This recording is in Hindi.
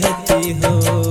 कहती हो।